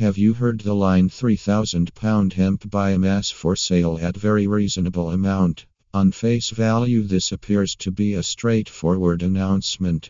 Have you heard the line 3000 pound hemp biomass for sale at very reasonable amount? On face value this appears to be a straightforward announcement.